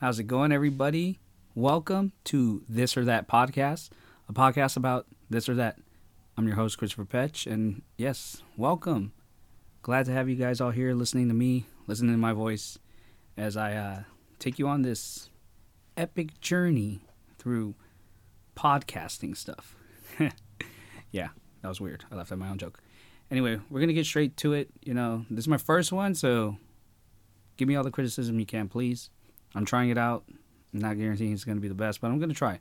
How's it going, everybody? Welcome to This or That podcast, a podcast about this or that. I'm your host, Christopher Petch, and yes, welcome. Glad to have you guys all here listening to me, listening to my voice as I uh, take you on this epic journey through podcasting stuff. yeah, that was weird. I left out my own joke. Anyway, we're going to get straight to it. You know, this is my first one, so give me all the criticism you can, please. I'm trying it out. I'm not guaranteeing it's going to be the best, but I'm going to try.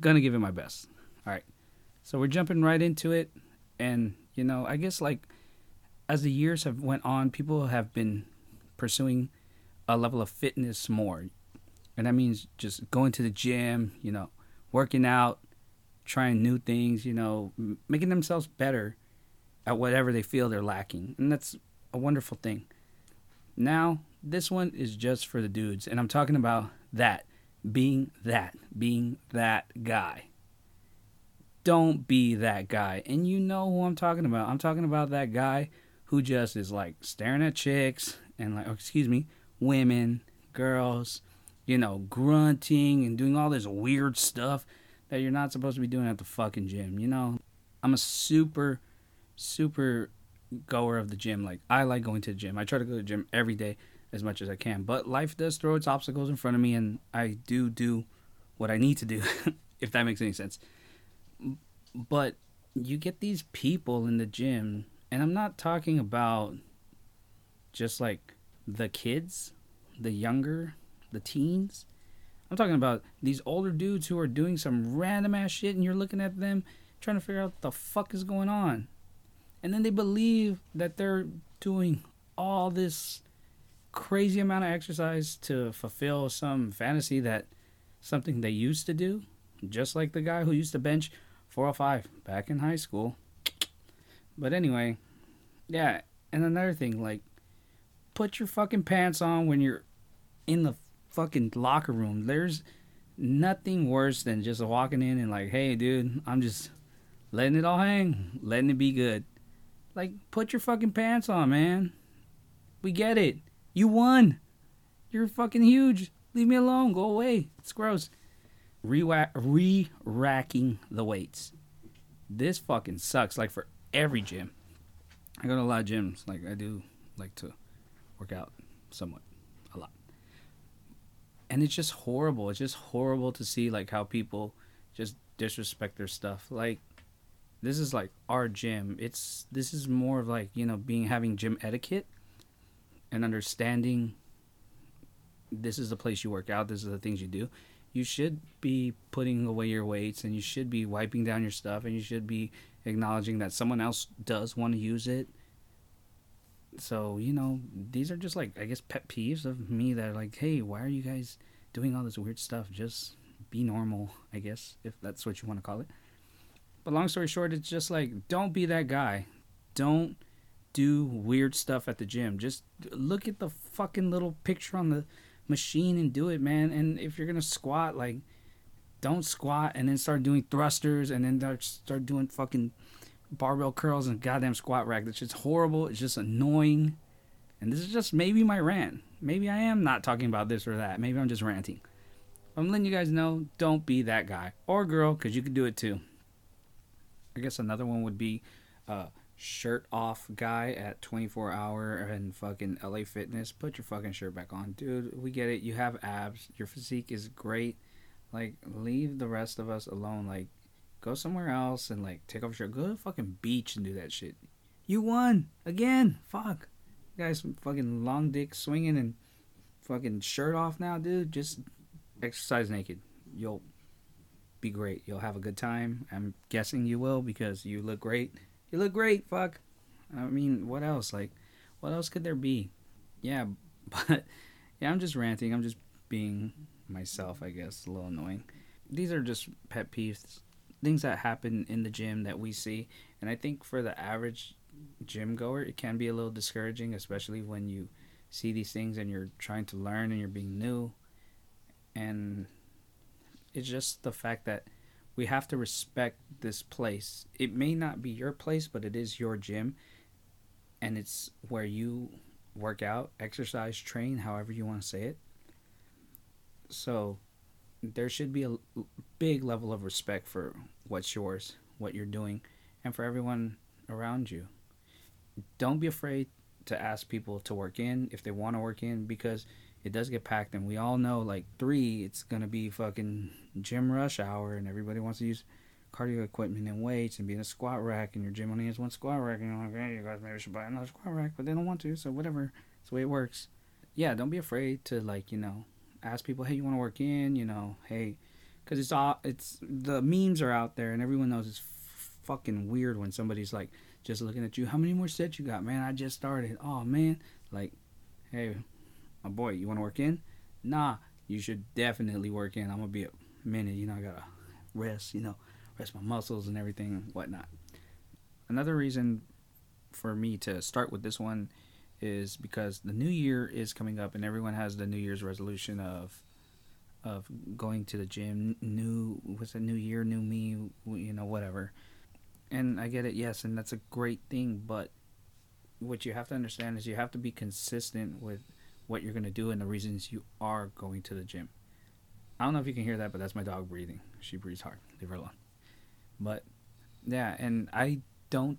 Going to give it my best. All right. So we're jumping right into it and, you know, I guess like as the years have went on, people have been pursuing a level of fitness more. And that means just going to the gym, you know, working out, trying new things, you know, making themselves better at whatever they feel they're lacking. And that's a wonderful thing. Now, this one is just for the dudes. And I'm talking about that. Being that. Being that guy. Don't be that guy. And you know who I'm talking about. I'm talking about that guy who just is like staring at chicks and like, oh, excuse me, women, girls, you know, grunting and doing all this weird stuff that you're not supposed to be doing at the fucking gym. You know, I'm a super, super goer of the gym. Like, I like going to the gym. I try to go to the gym every day as much as I can. But life does throw its obstacles in front of me, and I do do what I need to do, if that makes any sense. But you get these people in the gym, and I'm not talking about just like the kids, the younger, the teens. I'm talking about these older dudes who are doing some random ass shit, and you're looking at them trying to figure out what the fuck is going on. And then they believe that they're doing all this crazy amount of exercise to fulfill some fantasy that something they used to do, just like the guy who used to bench 405 back in high school. But anyway, yeah, and another thing, like, put your fucking pants on when you're in the fucking locker room. There's nothing worse than just walking in and like, hey, dude, I'm just letting it all hang, letting it be good. Like, put your fucking pants on, man. We get it. You won. You're fucking huge. Leave me alone. Go away. It's gross. Re racking the weights. This fucking sucks. Like for every gym. I go to a lot of gyms. Like I do like to work out somewhat. A lot. And it's just horrible. It's just horrible to see like how people just disrespect their stuff. Like this is like our gym. It's this is more of like, you know, being having gym etiquette and understanding this is the place you work out, this is the things you do, you should be putting away your weights and you should be wiping down your stuff and you should be acknowledging that someone else does want to use it. So, you know, these are just like I guess pet peeves of me that are like, hey, why are you guys doing all this weird stuff? Just be normal, I guess, if that's what you want to call it. But long story short, it's just like don't be that guy. Don't do weird stuff at the gym. Just look at the fucking little picture on the machine and do it, man. And if you're gonna squat, like, don't squat and then start doing thrusters and then start doing fucking barbell curls and goddamn squat rack. That's just horrible. It's just annoying. And this is just maybe my rant. Maybe I am not talking about this or that. Maybe I'm just ranting. I'm letting you guys know don't be that guy or girl because you can do it too. I guess another one would be uh, shirt off guy at 24 hour and fucking LA Fitness, put your fucking shirt back on. Dude, we get it. You have abs. Your physique is great. Like, leave the rest of us alone. Like, go somewhere else and, like, take off your shirt. Go to the fucking beach and do that shit. You won. Again. Fuck. You guys fucking long dick swinging and fucking shirt off now, dude. Just exercise naked. You'll be great. You'll have a good time. I'm guessing you will because you look great you look great, fuck. I mean, what else? Like, what else could there be? Yeah, but yeah, I'm just ranting. I'm just being myself, I guess. A little annoying. These are just pet peeves, things that happen in the gym that we see, and I think for the average gym goer, it can be a little discouraging, especially when you see these things and you're trying to learn and you're being new. And it's just the fact that we have to respect this place. It may not be your place, but it is your gym, and it's where you work out, exercise, train, however you want to say it. So there should be a big level of respect for what's yours, what you're doing, and for everyone around you. Don't be afraid to ask people to work in if they want to work in because it does get packed and we all know like three it's gonna be fucking gym rush hour and everybody wants to use cardio equipment and weights and be in a squat rack and your gym only has one squat rack and you're like hey you guys maybe should buy another squat rack but they don't want to so whatever. It's the way it works. Yeah don't be afraid to like you know ask people hey you want to work in? You know hey because it's all it's the memes are out there and everyone knows it's fucking weird when somebody's like just looking at you how many more sets you got man i just started oh man like hey my boy, you want to work in? Nah, you should definitely work in. I'm gonna be a minute. You know, I gotta rest. You know, rest my muscles and everything and whatnot. Another reason for me to start with this one is because the new year is coming up and everyone has the New Year's resolution of of going to the gym. New what's a new year, new me. You know, whatever. And I get it, yes, and that's a great thing. But what you have to understand is you have to be consistent with what you're going to do and the reasons you are going to the gym. I don't know if you can hear that, but that's my dog breathing. She breathes hard. Leave her alone. But yeah, and I don't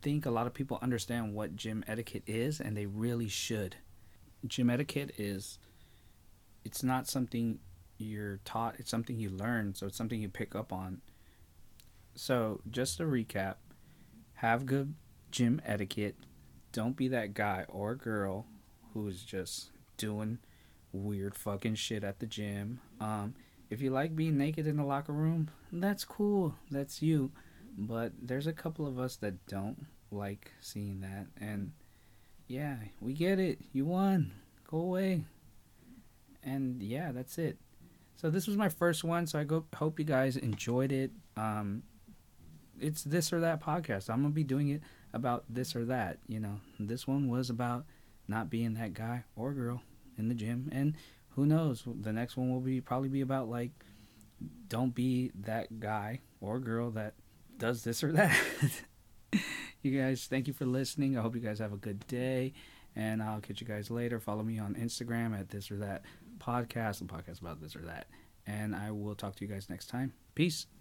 think a lot of people understand what gym etiquette is, and they really should. Gym etiquette is it's not something you're taught, it's something you learn, so it's something you pick up on. So, just to recap, have good gym etiquette. Don't be that guy or girl who's just doing weird fucking shit at the gym. Um, if you like being naked in the locker room, that's cool. That's you. But there's a couple of us that don't like seeing that. And yeah, we get it. You won. Go away. And yeah, that's it. So this was my first one. So I go, hope you guys enjoyed it. Um, it's this or that podcast. I'm gonna be doing it about this or that. You know, this one was about not being that guy or girl in the gym. And who knows, the next one will be probably be about like don't be that guy or girl that does this or that. you guys, thank you for listening. I hope you guys have a good day. And I'll catch you guys later. Follow me on Instagram at this or that podcast, a podcast about this or that. And I will talk to you guys next time. Peace.